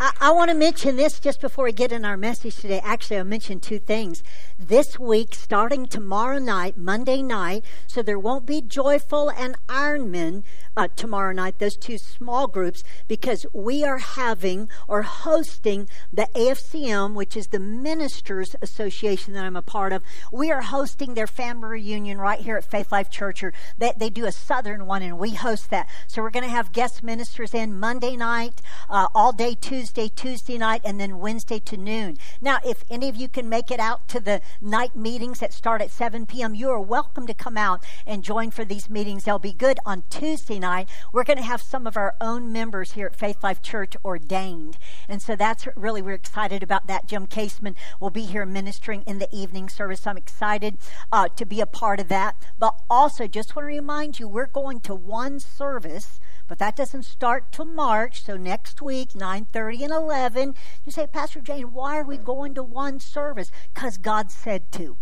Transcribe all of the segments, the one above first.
I, I want to mention this just before we get in our message today. Actually, I'll mention two things. This week, starting tomorrow night, Monday night, so there won't be Joyful and Ironman uh, tomorrow night, those two small groups, because we are having or hosting the AFCM, which is the Ministers Association that I'm a part of. We are hosting their family reunion right here at Faith Life Church. Or they, they do a southern one, and we host that. So we're going to have guest ministers in Monday night, uh, all day Tuesday, Tuesday night, and then Wednesday to noon. Now, if any of you can make it out to the night meetings that start at 7 p.m., you are welcome to come out and join for these meetings. They'll be good on Tuesday night. We're going to have some of our own members here at Faith Life Church ordained. And so that's really, we're excited about that. Jim Kaseman will be here ministering in the evening service. I'm excited uh, to be a part of that. But also, just want to remind you, we're going to one service but that doesn't start till March. So next week, 9:30 and 11. You say, Pastor Jane, why are we going to one service? Because God said to.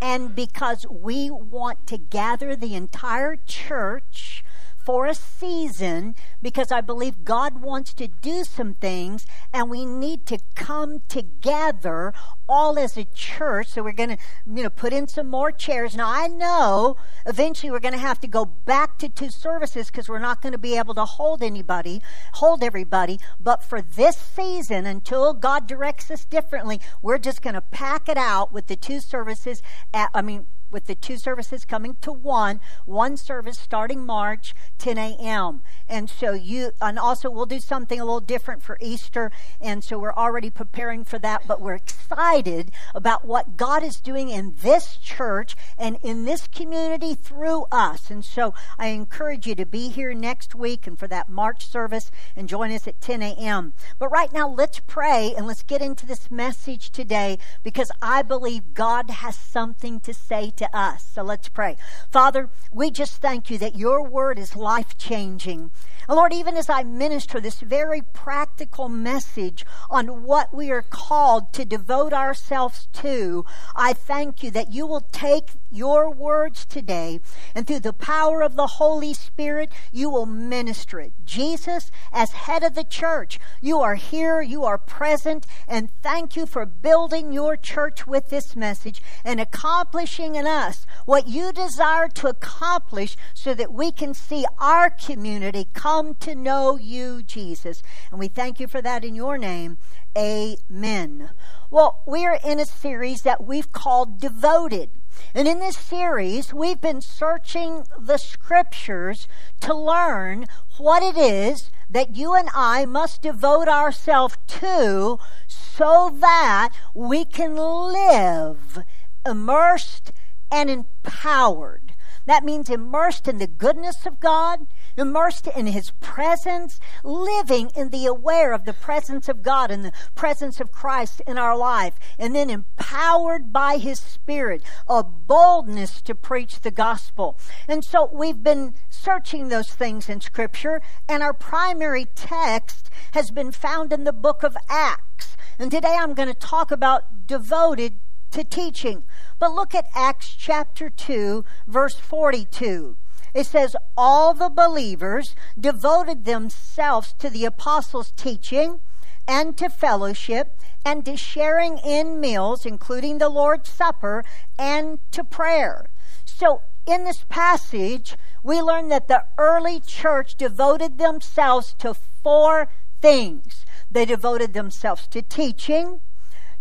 And because we want to gather the entire church for a season because I believe God wants to do some things and we need to come together all as a church. So we're going to, you know, put in some more chairs. Now I know eventually we're going to have to go back to two services because we're not going to be able to hold anybody, hold everybody. But for this season, until God directs us differently, we're just going to pack it out with the two services. At, I mean, with the two services coming to one, one service starting March, 10 a.m. And so you, and also we'll do something a little different for Easter. And so we're already preparing for that, but we're excited about what God is doing in this church and in this community through us. And so I encourage you to be here next week and for that March service and join us at 10 a.m. But right now, let's pray and let's get into this message today because I believe God has something to say to to us. So let's pray. Father, we just thank you that your word is life changing. Lord, even as I minister this very practical message on what we are called to devote ourselves to, I thank you that you will take your words today and through the power of the Holy Spirit, you will minister it. Jesus, as head of the church, you are here, you are present, and thank you for building your church with this message and accomplishing in us what you desire to accomplish so that we can see our community come to know you, Jesus. And we thank you for that in your name. Amen. Well, we're in a series that we've called Devoted. And in this series, we've been searching the scriptures to learn what it is that you and I must devote ourselves to so that we can live immersed and empowered that means immersed in the goodness of God, immersed in His presence, living in the aware of the presence of God and the presence of Christ in our life, and then empowered by His Spirit, a boldness to preach the gospel. And so we've been searching those things in Scripture, and our primary text has been found in the book of Acts. And today I'm going to talk about devoted to teaching. But look at Acts chapter 2, verse 42. It says, All the believers devoted themselves to the apostles' teaching and to fellowship and to sharing in meals, including the Lord's Supper, and to prayer. So, in this passage, we learn that the early church devoted themselves to four things. They devoted themselves to teaching,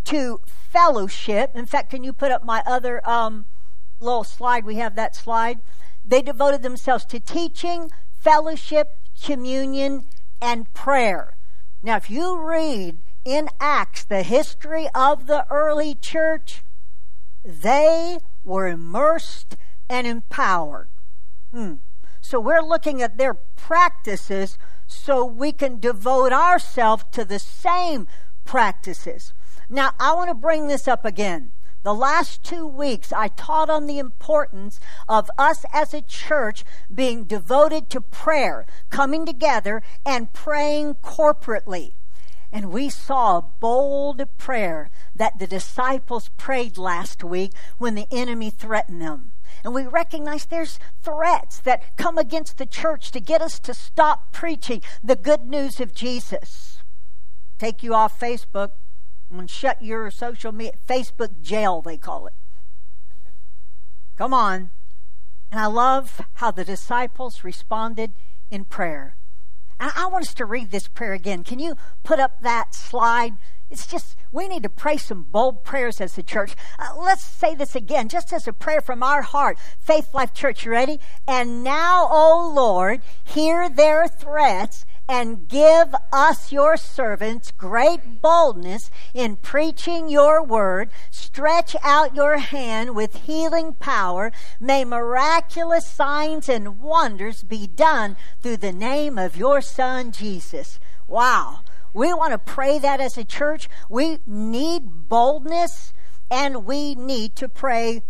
to fellowship. In fact, can you put up my other um, little slide? We have that slide. They devoted themselves to teaching, fellowship, communion, and prayer. Now, if you read in Acts the history of the early church, they were immersed and empowered. Hmm. So we're looking at their practices so we can devote ourselves to the same practices. Now, I want to bring this up again. The last two weeks, I taught on the importance of us as a church being devoted to prayer, coming together and praying corporately. And we saw a bold prayer that the disciples prayed last week when the enemy threatened them. And we recognize there's threats that come against the church to get us to stop preaching the good news of Jesus. take you off Facebook and shut your social media, Facebook jail, they call it. Come on. And I love how the disciples responded in prayer. And I want us to read this prayer again. Can you put up that slide? It's just, we need to pray some bold prayers as a church. Uh, let's say this again, just as a prayer from our heart. Faith Life Church, you ready? And now, O Lord, hear their threats and give us, your servants, great boldness in preaching your word. Stretch out your hand with healing power. May miraculous signs and wonders be done through the name of your son, Jesus. Wow. We want to pray that as a church. We need boldness and we need to pray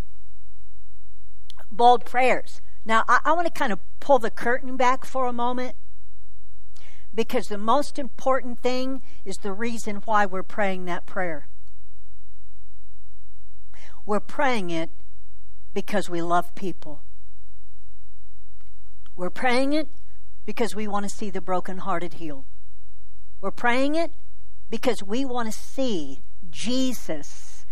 bold prayers. Now, I, I want to kind of pull the curtain back for a moment because the most important thing is the reason why we're praying that prayer. We're praying it because we love people. We're praying it because we want to see the brokenhearted healed. We're praying it because we want to see Jesus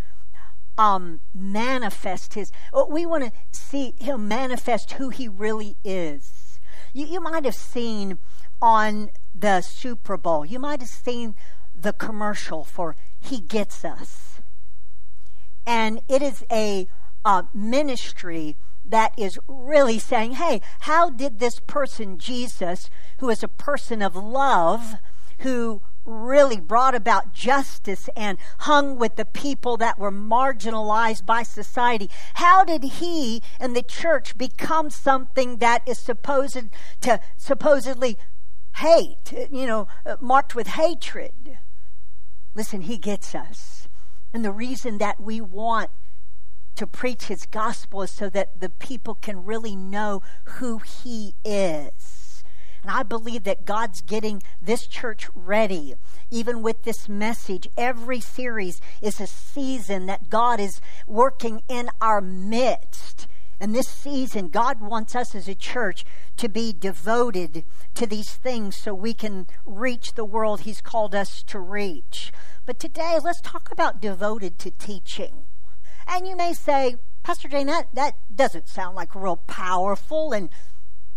um, manifest his, we want to see him manifest who he really is. You, you might have seen on the Super Bowl. You might have seen the commercial for He Gets Us. And it is a, ministry that is really saying, hey, how did this person, Jesus, who is a person of love, who really brought about justice and hung with the people that were marginalized by society. How did he and the church become something that is supposed to supposedly hate, you know, uh, marked with hatred. Listen, he gets us. And the reason that we want to preach his gospel is so that the people can really know who he is. And I believe that God's getting this church ready, even with this message. Every series is a season that God is working in our midst. And this season, God wants us as a church to be devoted to these things so we can reach the world He's called us to reach. But today, let's talk about devoted to teaching. And you may say, Pastor Jane, that, that doesn't sound like real powerful. And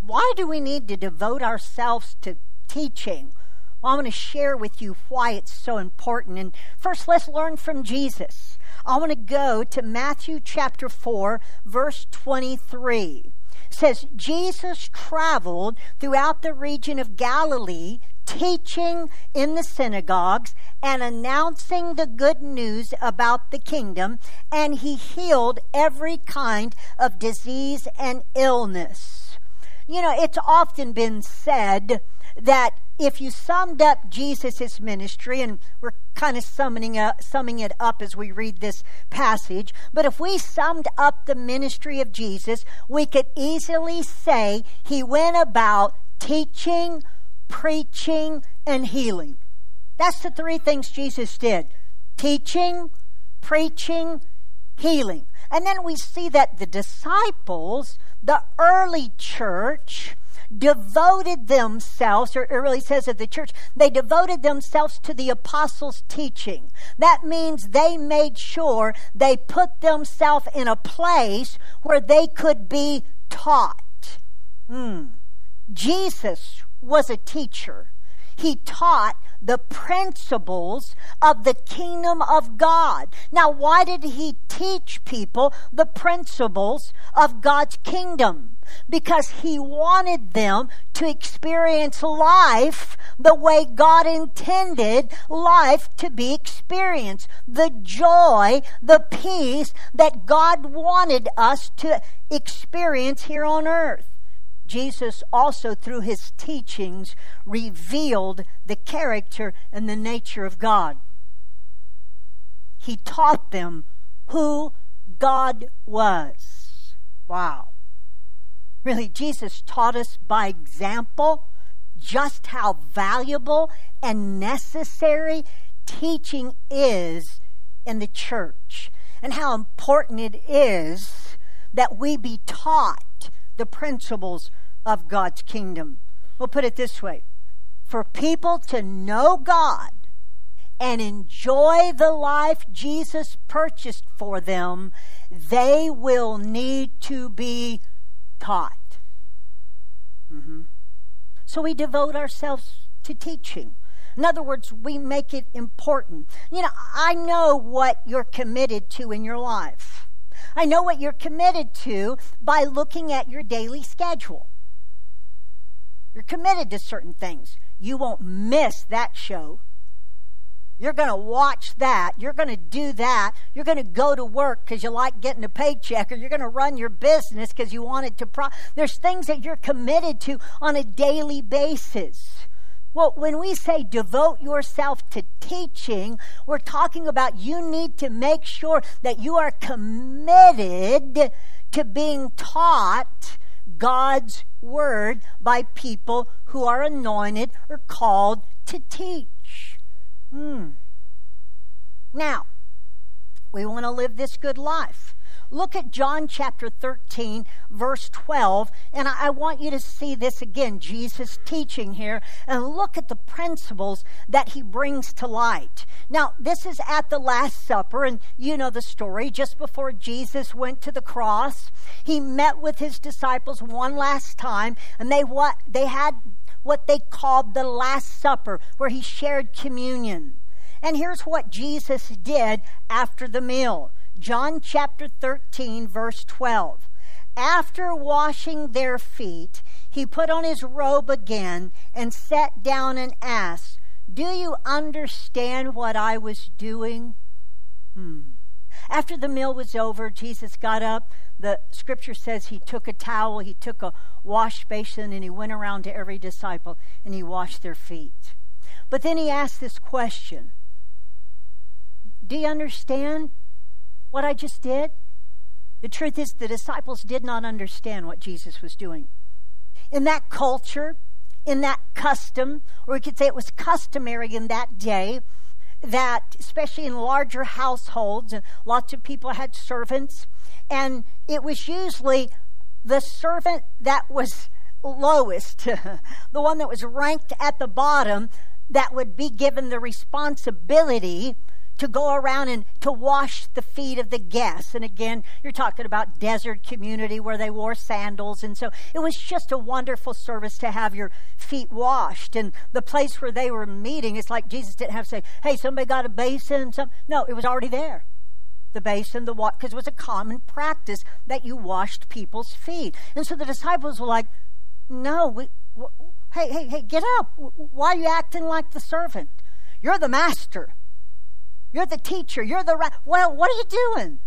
why do we need to devote ourselves to teaching? Well, I'm going to share with you why it's so important. And first, let's learn from Jesus. I want to go to Matthew chapter 4, verse 23. It says, Jesus traveled throughout the region of Galilee, teaching in the synagogues and announcing the good news about the kingdom, and he healed every kind of disease and illness. You know, it's often been said that if you summed up Jesus' ministry, and we're kind of summing, up, summing it up as we read this passage, but if we summed up the ministry of Jesus, we could easily say he went about teaching, preaching, and healing. That's the three things Jesus did teaching, preaching, healing. And then we see that the disciples, the early church, devoted themselves, or it really says of the church, they devoted themselves to the apostles' teaching. That means they made sure they put themselves in a place where they could be taught. Hmm. Jesus was a teacher. He taught the principles of the kingdom of God. Now, why did he teach people the principles of God's kingdom? Because he wanted them to experience life the way God intended life to be experienced. The joy, the peace that God wanted us to experience here on earth. Jesus also, through his teachings, revealed the character and the nature of God. He taught them who God was. Wow. Really, Jesus taught us by example just how valuable and necessary teaching is in the church and how important it is that we be taught the principles of God's kingdom. We'll put it this way for people to know God and enjoy the life Jesus purchased for them, they will need to be taught. Mm-hmm. So we devote ourselves to teaching. In other words, we make it important. You know, I know what you're committed to in your life. I know what you're committed to by looking at your daily schedule. You're committed to certain things. You won't miss that show. You're going to watch that. You're going to do that. You're going to go to work because you like getting a paycheck, or you're going to run your business because you want it to. Pro- There's things that you're committed to on a daily basis. Well, when we say devote yourself to teaching, we're talking about you need to make sure that you are committed to being taught God's word by people who are anointed or called to teach. Hmm. Now, we want to live this good life. Look at John chapter 13, verse 12, and I, want you to see this again, Jesus teaching here, and look at the principles that he brings to light. Now, this is at the Last Supper, and you know the story. Just before Jesus went to the cross, he met with his disciples one last time, and they what they had what they called the Last Supper, where he shared communion. And here's what Jesus did after the meal. John chapter 13, verse 12. After washing their feet, he put on his robe again and sat down and asked, Do you understand what I was doing? Hmm. After the meal was over, Jesus got up. The scripture says he took a towel, he took a wash basin, and he went around to every disciple and he washed their feet. But then he asked this question Do you understand what I just did? The truth is, the disciples did not understand what Jesus was doing. In that culture, in that custom, or we could say it was customary in that day, that especially in larger households, and lots of people had servants, and it was usually the servant that was lowest, the one that was ranked at the bottom, that would be given the responsibility to go around and to wash the feet of the guests. And again, you're talking about desert community where they wore sandals. And so it was just a wonderful service to have your feet washed. And the place where they were meeting, it's like Jesus didn't have to say, hey, somebody got a basin? Some, no, it was already there. The basin, the water, because it was a common practice that you washed people's feet. And so the disciples were like, no, we, hey, hey, hey, get up. Why are you acting like the servant? You're the master. You're the teacher. You're the right. Well, what are you doing?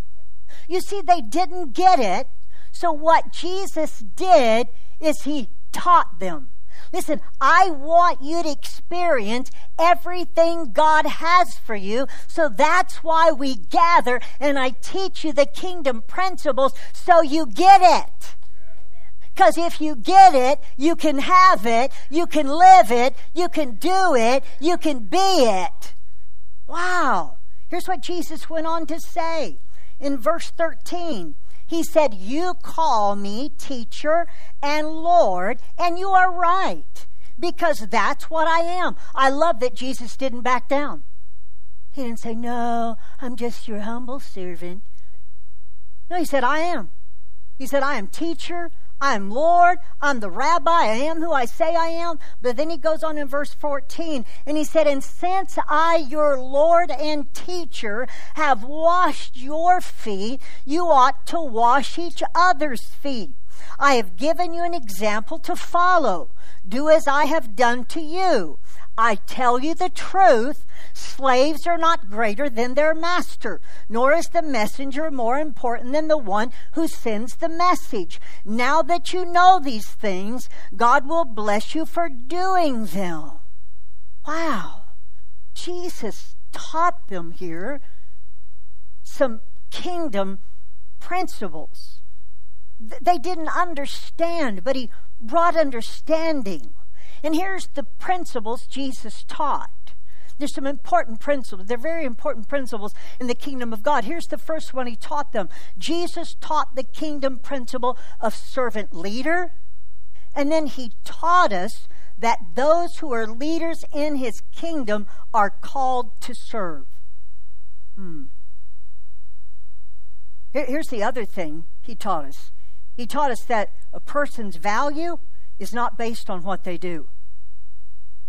You see, they didn't get it. So what Jesus did is he taught them. Listen, I want you to experience everything God has for you. So that's why we gather and I teach you the kingdom principles so you get it. Because if you get it, you can have it, you can live it, you can do it, you can be it. Wow. Here's what Jesus went on to say in verse 13. He said, You call me teacher and Lord, and you are right, because that's what I am. I love that Jesus didn't back down. He didn't say, No, I'm just your humble servant. No, he said, I am. He said, I am teacher, I'm Lord, I'm the rabbi, I am who I say I am. But then he goes on in verse 14 and he said, And since I, your Lord and teacher, have washed your feet, you ought to wash each other's feet. I have given you an example to follow. Do as I have done to you. I tell you the truth, slaves are not greater than their master, nor is the messenger more important than the one who sends the message. Now that you know these things, God will bless you for doing them. Wow. Jesus taught them here some kingdom principles. They didn't understand, but he brought understanding. And here's the principles Jesus taught. There's some important principles. They're very important principles in the kingdom of God. Here's the first one he taught them Jesus taught the kingdom principle of servant leader. And then he taught us that those who are leaders in his kingdom are called to serve. Hmm. Here's the other thing he taught us he taught us that a person's value is not based on what they do,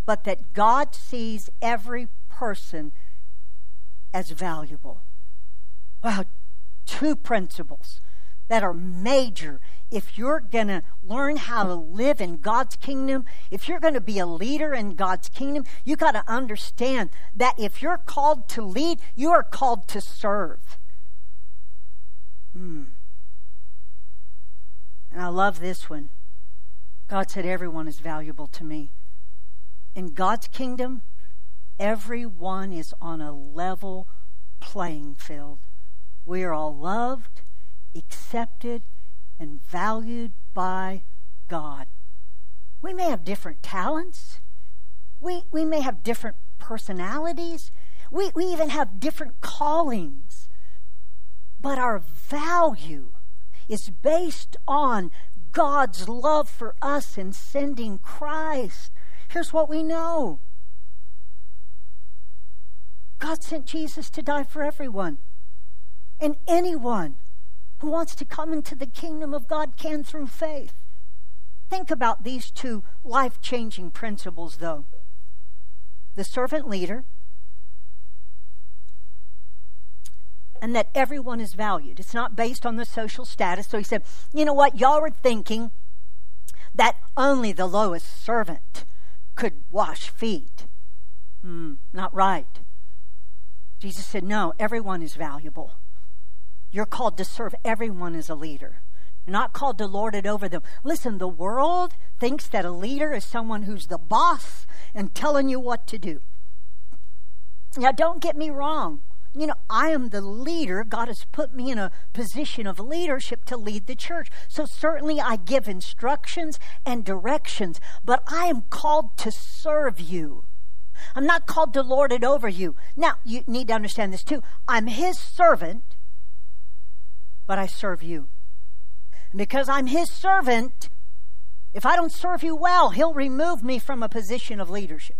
but that God sees every person as valuable. Wow, two principles that are major if you're going to learn how to live in God's kingdom, if you're going to be a leader in God's kingdom, you got to understand that if you're called to lead, you are called to serve. Mm. And I love this one. God said, Everyone is valuable to me. In God's kingdom, everyone is on a level playing field. We are all loved, accepted, and valued by God. We may have different talents. We, we may have different personalities. We, we even have different callings. But our value is based on God's love for us in sending Christ. Here's what we know God sent Jesus to die for everyone. And anyone who wants to come into the kingdom of God can through faith. Think about these two life changing principles, though. The servant leader, and that everyone is valued. It's not based on the social status. So he said, you know what? Y'all are thinking that only the lowest servant could wash feet. Hmm, not right. Jesus said, no, everyone is valuable. You're called to serve everyone as a leader. You're not called to lord it over them. Listen, the world thinks that a leader is someone who's the boss and telling you what to do. Now, don't get me wrong. You know, I am the leader. God has put me in a position of leadership to lead the church. So certainly I give instructions and directions, but I am called to serve you. I'm not called to lord it over you. Now, you need to understand this too. I'm his servant, but I serve you. And because I'm his servant, if I don't serve you well, he'll remove me from a position of leadership.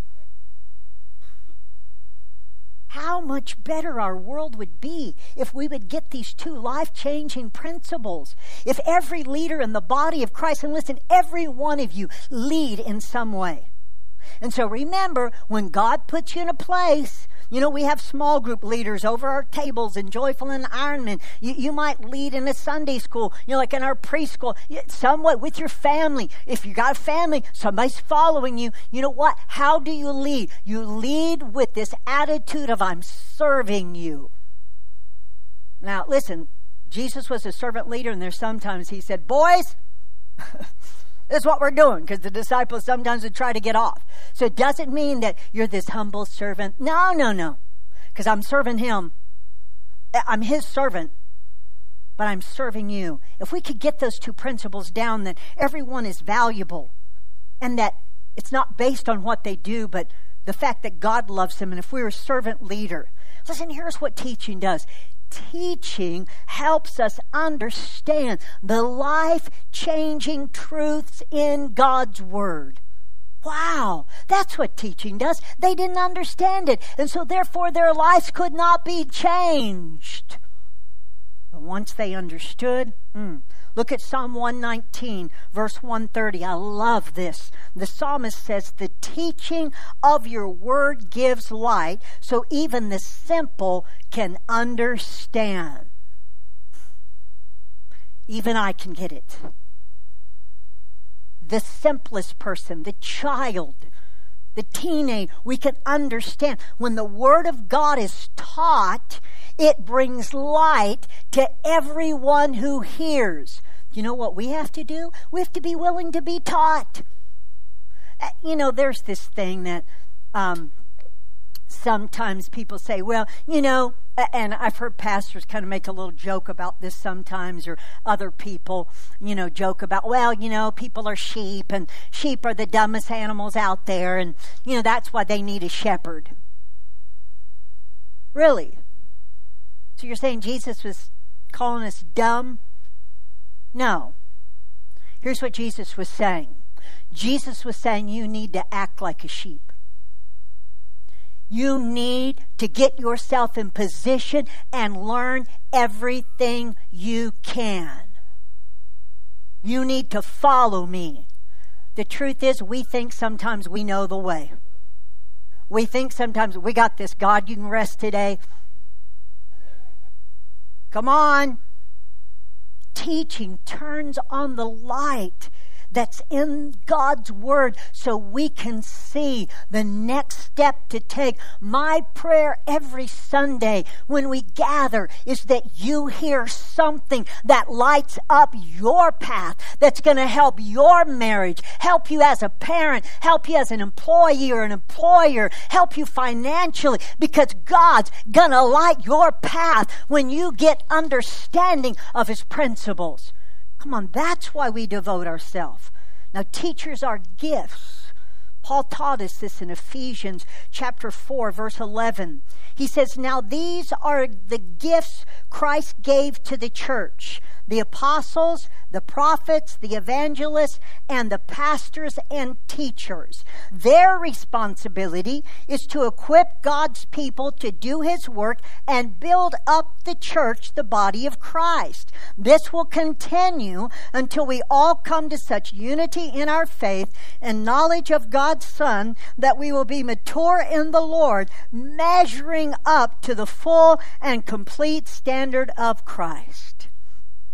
How much better our world would be if we would get these two life changing principles. If every leader in the body of Christ, and listen, every one of you lead in some way. And so remember, when God puts you in a place, you know, we have small group leaders over our tables in Joyful and Ironman. You, you might lead in a Sunday school, you know, like in our preschool, somewhat with your family. If you got a family, somebody's following you. You know what? How do you lead? You lead with this attitude of, I'm serving you. Now, listen, Jesus was a servant leader, and there's sometimes he said, Boys, This is what we're doing because the disciples sometimes would try to get off. So it doesn't mean that you're this humble servant. No, no, no. Because I'm serving him. I'm his servant, but I'm serving you. If we could get those two principles down, that everyone is valuable and that it's not based on what they do, but the fact that God loves them. And if we're a servant leader, listen, here's what teaching does teaching helps us understand the life changing truths in God's Word. Wow, that's what teaching does. They didn't understand it, and so therefore their lives could not be changed. But once they understood, hmm, Look at Psalm 119, verse 130. I love this. The psalmist says, The teaching of your word gives light, so even the simple can understand. Even I can get it. The simplest person, the child, the teenage, we can understand. When the Word of God is taught, it brings light to everyone who hears. You know what we have to do? We have to be willing to be taught. Uh, you know, there's this thing that um, sometimes people say, well, you know, and I've heard pastors kind of make a little joke about this sometimes, or other people, you know, joke about, well, you know, people are sheep, and sheep are the dumbest animals out there, and, you know, that's why they need a shepherd. Really? So you're saying Jesus was calling us dumb? No. Here's what Jesus was saying Jesus was saying you need to act like a sheep. You need to get yourself in position and learn everything you can. You need to follow me. The truth is, we think sometimes we know the way. We think sometimes we got this. God, you can rest today. Come on. Teaching turns on the light that's in God's Word so we can see the next step to take. My prayer every Sunday when we gather is that you hear something that lights up your path, that's going to help your marriage, help you as a parent, help you as an employee or an employer, help you financially, because God's going to light your path when you get understanding of His principles. Come on, that's why we devote ourselves. Now, teachers are gifts. Paul taught us this in Ephesians chapter 4, verse 11. He says, Now these are the gifts Christ gave to the church the apostles, the prophets, the evangelists, and the pastors and teachers. Their responsibility is to equip God's people to do His work and build up the church, the body of Christ. This will continue until we all come to such unity in our faith and knowledge of God's Son that we will be mature in the Lord, measuring up to the full and complete standard of Christ.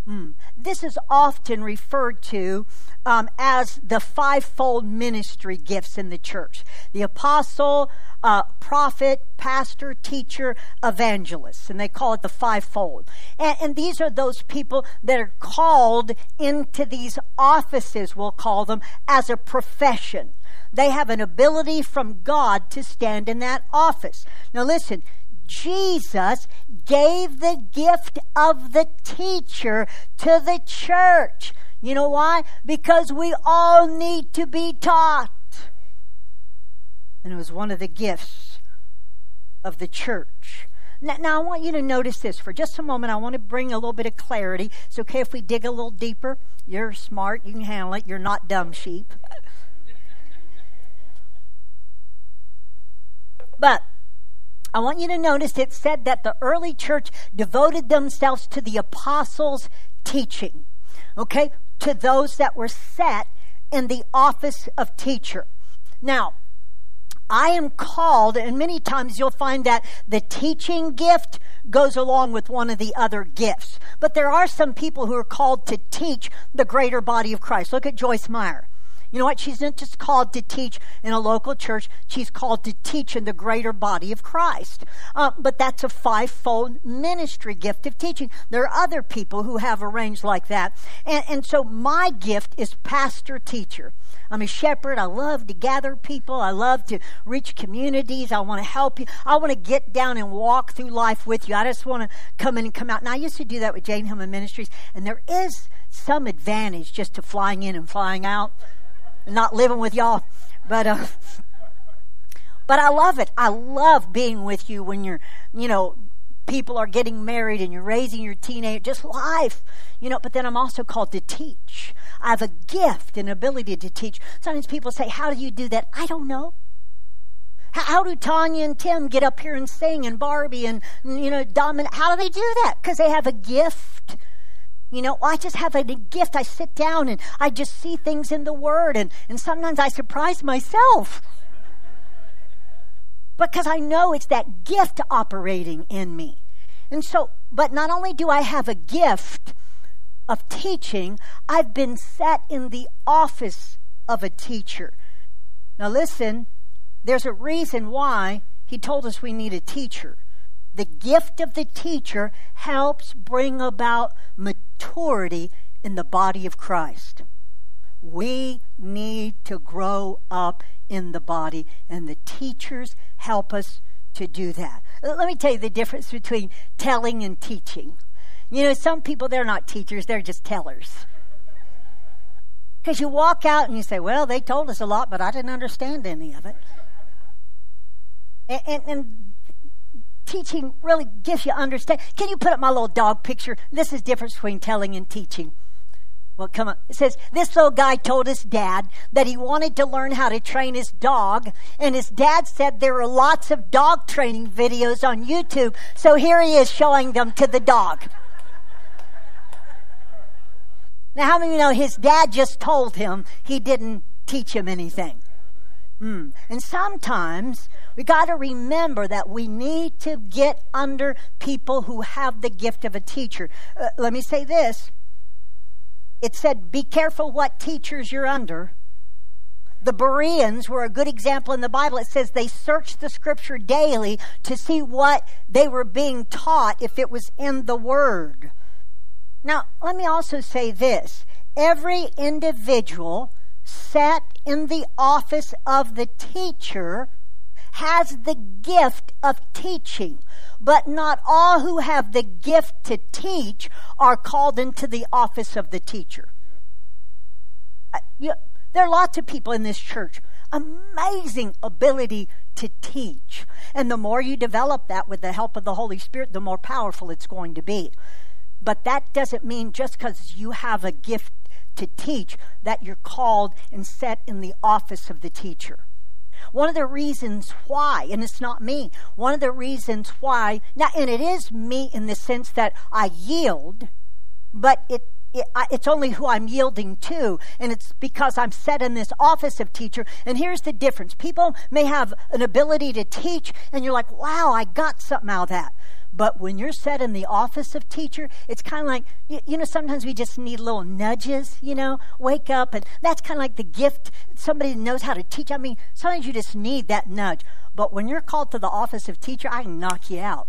Mm. This is often referred to um, as the fivefold ministry gifts in the church the apostle, uh, prophet, pastor, teacher, evangelist. And they call it the fivefold. And, and these are those people that are called into these offices, we'll call them, as a profession. They have an ability from God to stand in that office. Now, listen, Jesus gave the gift of the teacher to the church. You know why? Because we all need to be taught. And it was one of the gifts of the church. Now, now, I want you to notice this for just a moment. I want to bring a little bit of clarity. It's okay if we dig a little deeper. You're smart. You can handle it. You're not dumb sheep. but I want you to notice it said that the early church devoted themselves to the apostles' teaching, okay, to those that were set in the office of teacher. Now, I am called, and many times you'll find that the teaching gift goes along with one of the other gifts. But there are some people who are called to teach the greater body of Christ. Look at Joyce Meyer. You know what? She's not just called to teach in a local church, she's called to teach in the greater body of Christ. Uh, but that's a fivefold ministry gift of teaching. There are other people who have a range like that. And, and so my gift is pastor teacher. I'm a shepherd. I love to gather people. I love to reach communities. I want to help you. I want to get down and walk through life with you. I just want to come in and come out. Now, I used to do that with Jane Hillman Ministries, and there is some advantage just to flying in and flying out not living with y'all. But, uh, but I love it. I love being with you when you're, you know, people are getting married and you're raising your teenage, just life, you know. But then I'm also called to teach. I have a gift and ability to teach. Sometimes people say, How do you do that? I don't know. How do Tanya and Tim get up here and sing and Barbie and, you know, Dominic? How do they do that? Because they have a gift you know, I just have a gift. I sit down and I just see things in the Word, and, and sometimes I surprise myself. because I know it's that gift operating in me. And so, but not only do I have a gift of teaching, I've been set in the office of a teacher. Now, listen, there's a reason why he told us we need a teacher the gift of the teacher helps bring about maturity in the body of Christ. We need to grow up in the body, and the teachers help us to do that. Let me tell you the difference between telling and teaching. You know, some people, they're not teachers, they're just tellers. Because you walk out and you say, well, they told us a lot, but I didn't understand any of it. And, and, and teaching really gives you understand. Can you put up my little dog picture? This is difference between telling and teaching. Well, come on. It says, this little guy told his dad that he wanted to learn how to train his dog, and his dad said there are lots of dog training videos on YouTube, so here he is showing them to the dog. now, how many of you know his dad just told him he didn't teach him anything? Mm. And sometimes we got to remember that we need to get under people who have the gift of a teacher. Uh, let me say this it said, Be careful what teachers you're under. The Bereans were a good example in the Bible. It says they searched the scripture daily to see what they were being taught, if it was in the Word. Now, let me also say this every individual set in the office of the teacher has the gift of teaching, but not all who have the gift to teach are called into the office of the teacher. Uh, there are lots of people in this church, amazing ability to teach. And the more you develop that with the help of the Holy Spirit, the more powerful it's going to be. But that doesn't mean just because you have a gift to teach that you're called and set in the office of the teacher. One of the reasons why, and it's not me, one of the reasons why, now, and it is me in the sense that I yield, but it it, it's only who I'm yielding to, and it's because I'm set in this office of teacher. And here's the difference people may have an ability to teach, and you're like, wow, I got something out of that. But when you're set in the office of teacher, it's kind of like, you, you, know, sometimes we just need little nudges, you know, wake up. And that's kind of like the gift. Somebody knows how to teach. I mean, sometimes you just need that nudge. But when you're called to the office of teacher, I can knock you out.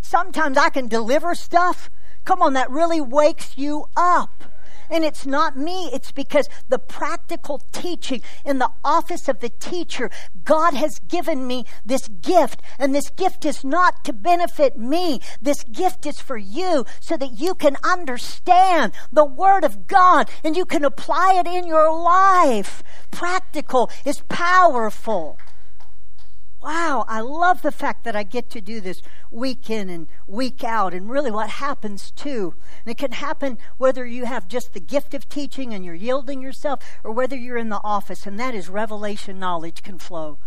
sometimes I can deliver stuff. Come on, that really wakes you up. And it's not me, it's because the practical teaching in the office of the teacher, God has given me this gift. And this gift is not to benefit me. This gift is for you so that you can understand the Word of God and you can apply it in your life. Practical is powerful wow, I love the fact that I get to do this week in and week out, and really what happens too. And it can happen whether you have just the gift of teaching and you're yielding yourself, or whether you're in the office, and that is revelation knowledge can flow.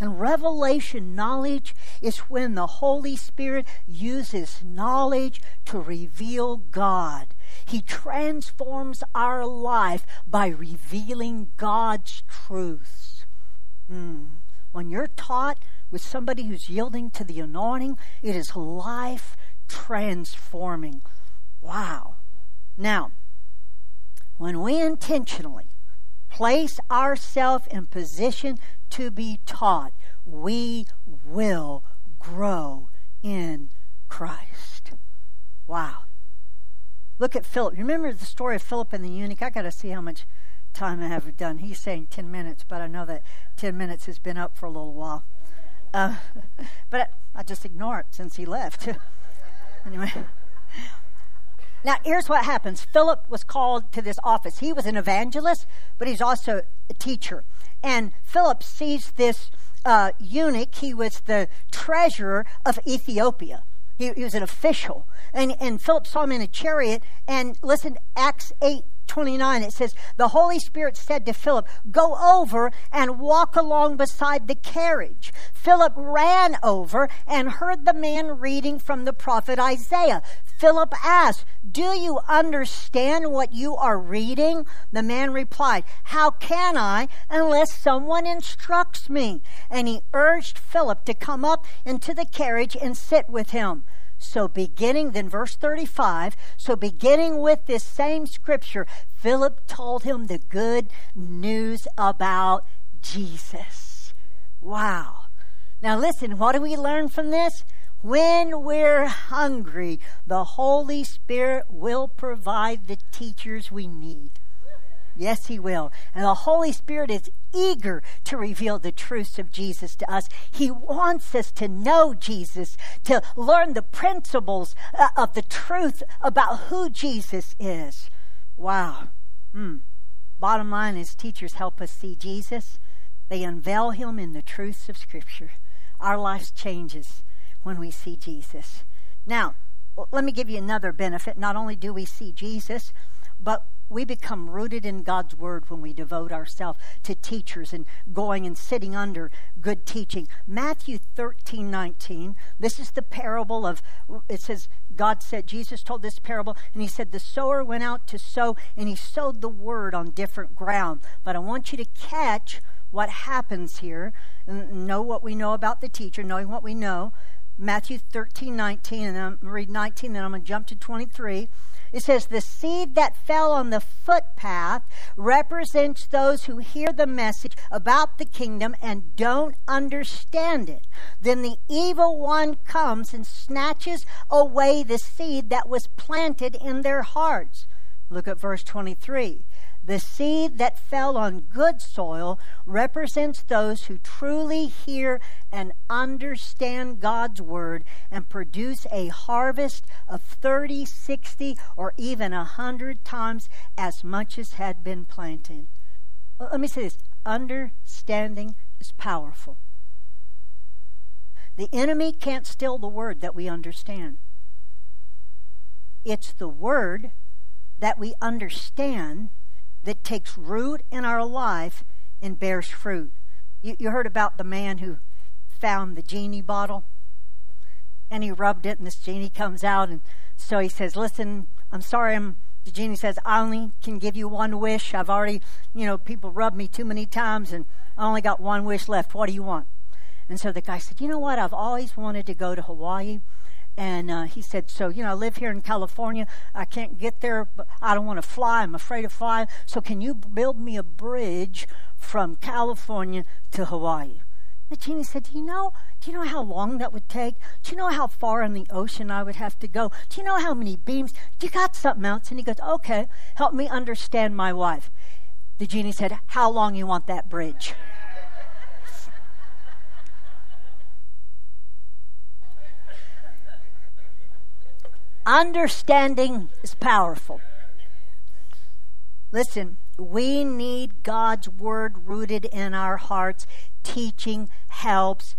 And revelation knowledge is when the Holy Spirit uses knowledge to reveal God. He transforms our life by revealing God's truths. Mm. When you're taught with somebody who's yielding to the anointing, it is life transforming. Wow. Now, when we intentionally place ourselves in position to be taught, we will grow in Christ. Wow. Look at Philip. Remember the story of Philip and the eunuch? I got to see how much time I have done. He's saying 10 minutes, but I know that 10 minutes has been up for a little while. Uh, but I, just ignore it since he left. anyway. Now, here's what happens Philip was called to this office. He was an evangelist, but he's also a teacher. And Philip sees this uh, eunuch, he was the treasurer of Ethiopia. He, he was an official. And, and Philip saw him in a chariot. And listen, Acts 8 29, it says, The Holy Spirit said to Philip, Go over and walk along beside the carriage. Philip ran over and heard the man reading from the prophet Isaiah. Philip asked, Do you understand what you are reading? The man replied, How can I unless someone instructs me? And he urged Philip to come up into the carriage and sit with him. So, beginning, then verse 35, so beginning with this same scripture, Philip told him the good news about Jesus. Wow. Now, listen, what do we learn from this? When we're hungry, the Holy Spirit will provide the teachers we need. Yes, He will. And the Holy Spirit is eager to reveal the truths of Jesus to us. He wants us to know Jesus, to learn the principles uh, of the truth about who Jesus is. Wow. Mm. Bottom line is, teachers help us see Jesus. They unveil him in the truths of Scripture. Our life changes when we see Jesus. Now, let me give you another benefit. Not only do we see Jesus, but we become rooted in God's word when we devote ourselves to teachers and going and sitting under good teaching. Matthew 13, 19, this is the parable of, it says, God said, Jesus told this parable, and he said, The sower went out to sow, and he sowed the word on different ground. But I want you to catch what happens here, know what we know about the teacher, knowing what we know. Matthew 13, 19, and I'm going to read 19, then I'm going to jump to 23. It says, The seed that fell on the footpath represents those who hear the message about the kingdom and don't understand it. Then the evil one comes and snatches away the seed that was planted in their hearts. Look at verse 23. The seed that fell on good soil represents those who truly hear and understand God's word and produce a harvest of 30, 60, or even 100 times as much as had been planted. Let me say this understanding is powerful. The enemy can't steal the word that we understand. It's the word that we understand that takes root in our life and bears fruit. You, you heard about the man who found the genie bottle? And he rubbed it and this genie comes out and so he says listen i'm sorry i'm the genie says i only can give you one wish. I've already you know people rubbed me too many times and i only got one wish left. What do you want? And so the guy said you know what? I've always wanted to go to hawaii and uh, he said, So, you know, I live here in California. I can't get there, but I don't want to fly. I'm afraid of flying. So, can you build me a bridge from California to Hawaii? The genie said, Do you know? Do you know how long that would take? Do you know how far in the ocean I would have to go? Do you know how many beams? Do you got something else? And he goes, Okay, help me understand my wife. The genie said, How long you want that bridge? Understanding is powerful. Listen, we need God's word rooted in our hearts. Teaching helps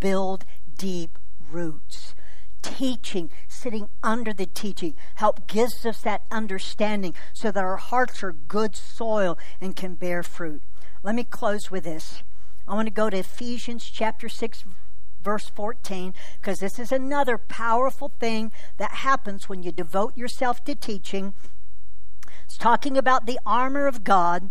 build deep roots. Teaching, sitting under the teaching, help gives us that understanding so that our hearts are good soil and can bear fruit. Let me close with this. I want to go to Ephesians chapter 6 verse 14, because this is another powerful thing that happens when you devote yourself to teaching. It's talking about the armor of God.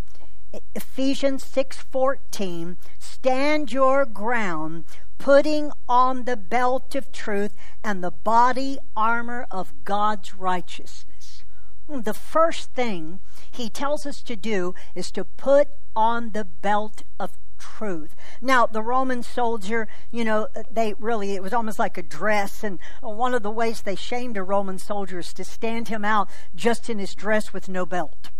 Ephesians 6:14 stand your ground putting on the belt of truth and the body armor of God's righteousness. The first thing he tells us to do is to put on the belt of truth. Now, the Roman soldier, you know, they really, it was almost like a dress. And one of the ways they shamed a Roman soldier is to stand him out just in his dress with no belt.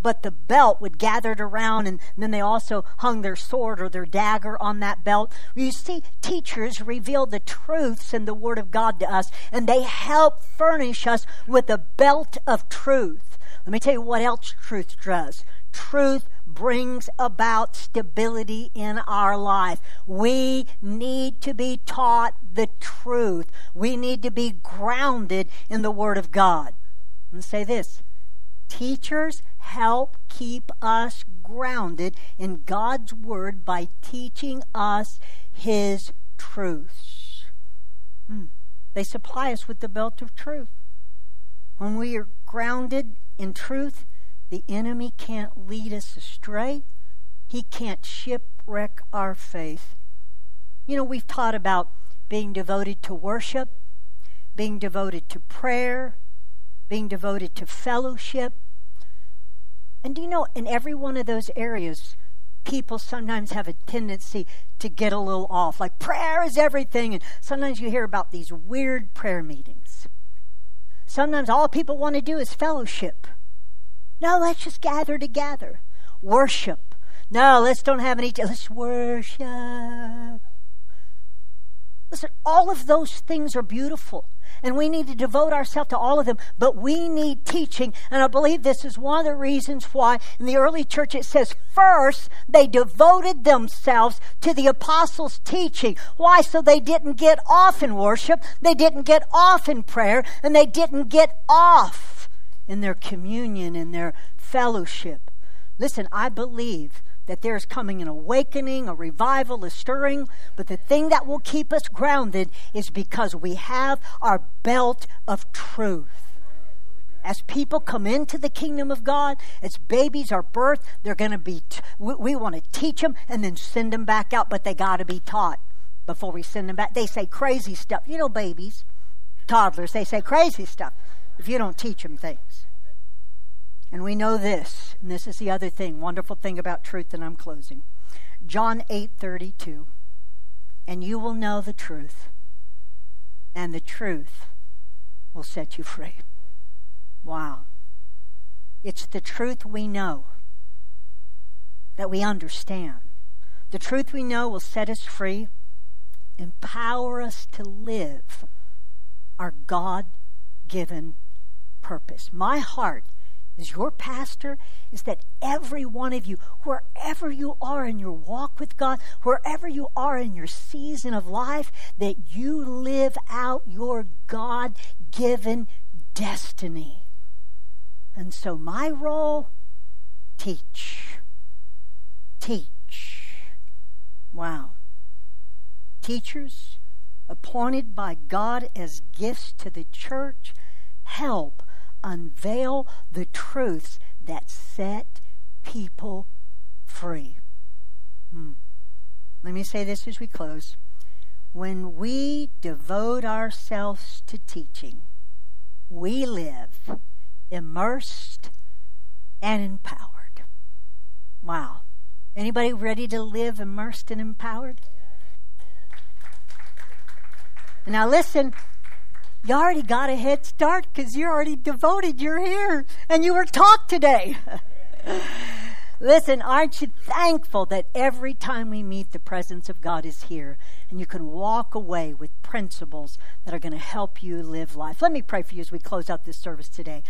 But the belt would gather it around, and then they also hung their sword or their dagger on that belt. You see, teachers reveal the truths in the Word of God to us, and they help furnish us with a belt of truth. Let me tell you what else truth does. Truth brings about stability in our life. We need to be taught the truth. We need to be grounded in the Word of God. And say this teachers help keep us grounded in God's Word by teaching us His truths. Hmm. They supply us with the belt of truth. When we are grounded in truth, the enemy can't lead us astray. He can't shipwreck our faith. You know, we've taught about being devoted to worship, being devoted to prayer, being devoted to fellowship. And do you know, in every one of those areas, people sometimes have a tendency to get a little off. Like prayer is everything. And sometimes you hear about these weird prayer meetings. Sometimes all people want to do is fellowship. No, let's just gather together. Worship. No, let's don't have any. Let's worship. Listen, all of those things are beautiful. And we need to devote ourselves to all of them, but we need teaching. And I believe this is one of the reasons why in the early church it says first they devoted themselves to the apostles' teaching. Why? So they didn't get off in worship, they didn't get off in prayer, and they didn't get off in their communion and their fellowship. Listen, I believe that there's coming an awakening, a revival, a stirring. But the thing that will keep us grounded is because we have our belt of truth. As people come into the kingdom of God, as babies are birthed, they're going to be, t- we, we want to teach them and then send them back out, but they got to be taught before we send them back. They say crazy stuff. You know, babies, toddlers, they say crazy stuff if you don't teach them things. And we know this, and this is the other thing, wonderful thing about truth, and I'm closing. John 8 32. And you will know the truth, and the truth will set you free. Wow. It's the truth we know that we understand. The truth we know will set us free, empower us to live our God given purpose. My heart as your pastor is that every one of you, wherever you are in your walk with God, wherever you are in your season of life, that you live out your God given destiny. And so, my role teach. Teach. Wow. Teachers appointed by God as gifts to the church help unveil the truths that set people free. Hmm. Let me say this as we close. When we devote ourselves to teaching, we live immersed and empowered. Wow. Anybody ready to live immersed and empowered? Now listen, you already got a head start because you're already devoted. You're here and you were taught today. Listen, aren't you thankful that every time we meet, the presence of God is here and you can walk away with principles that are going to help you live life? Let me pray for you as we close out this service today.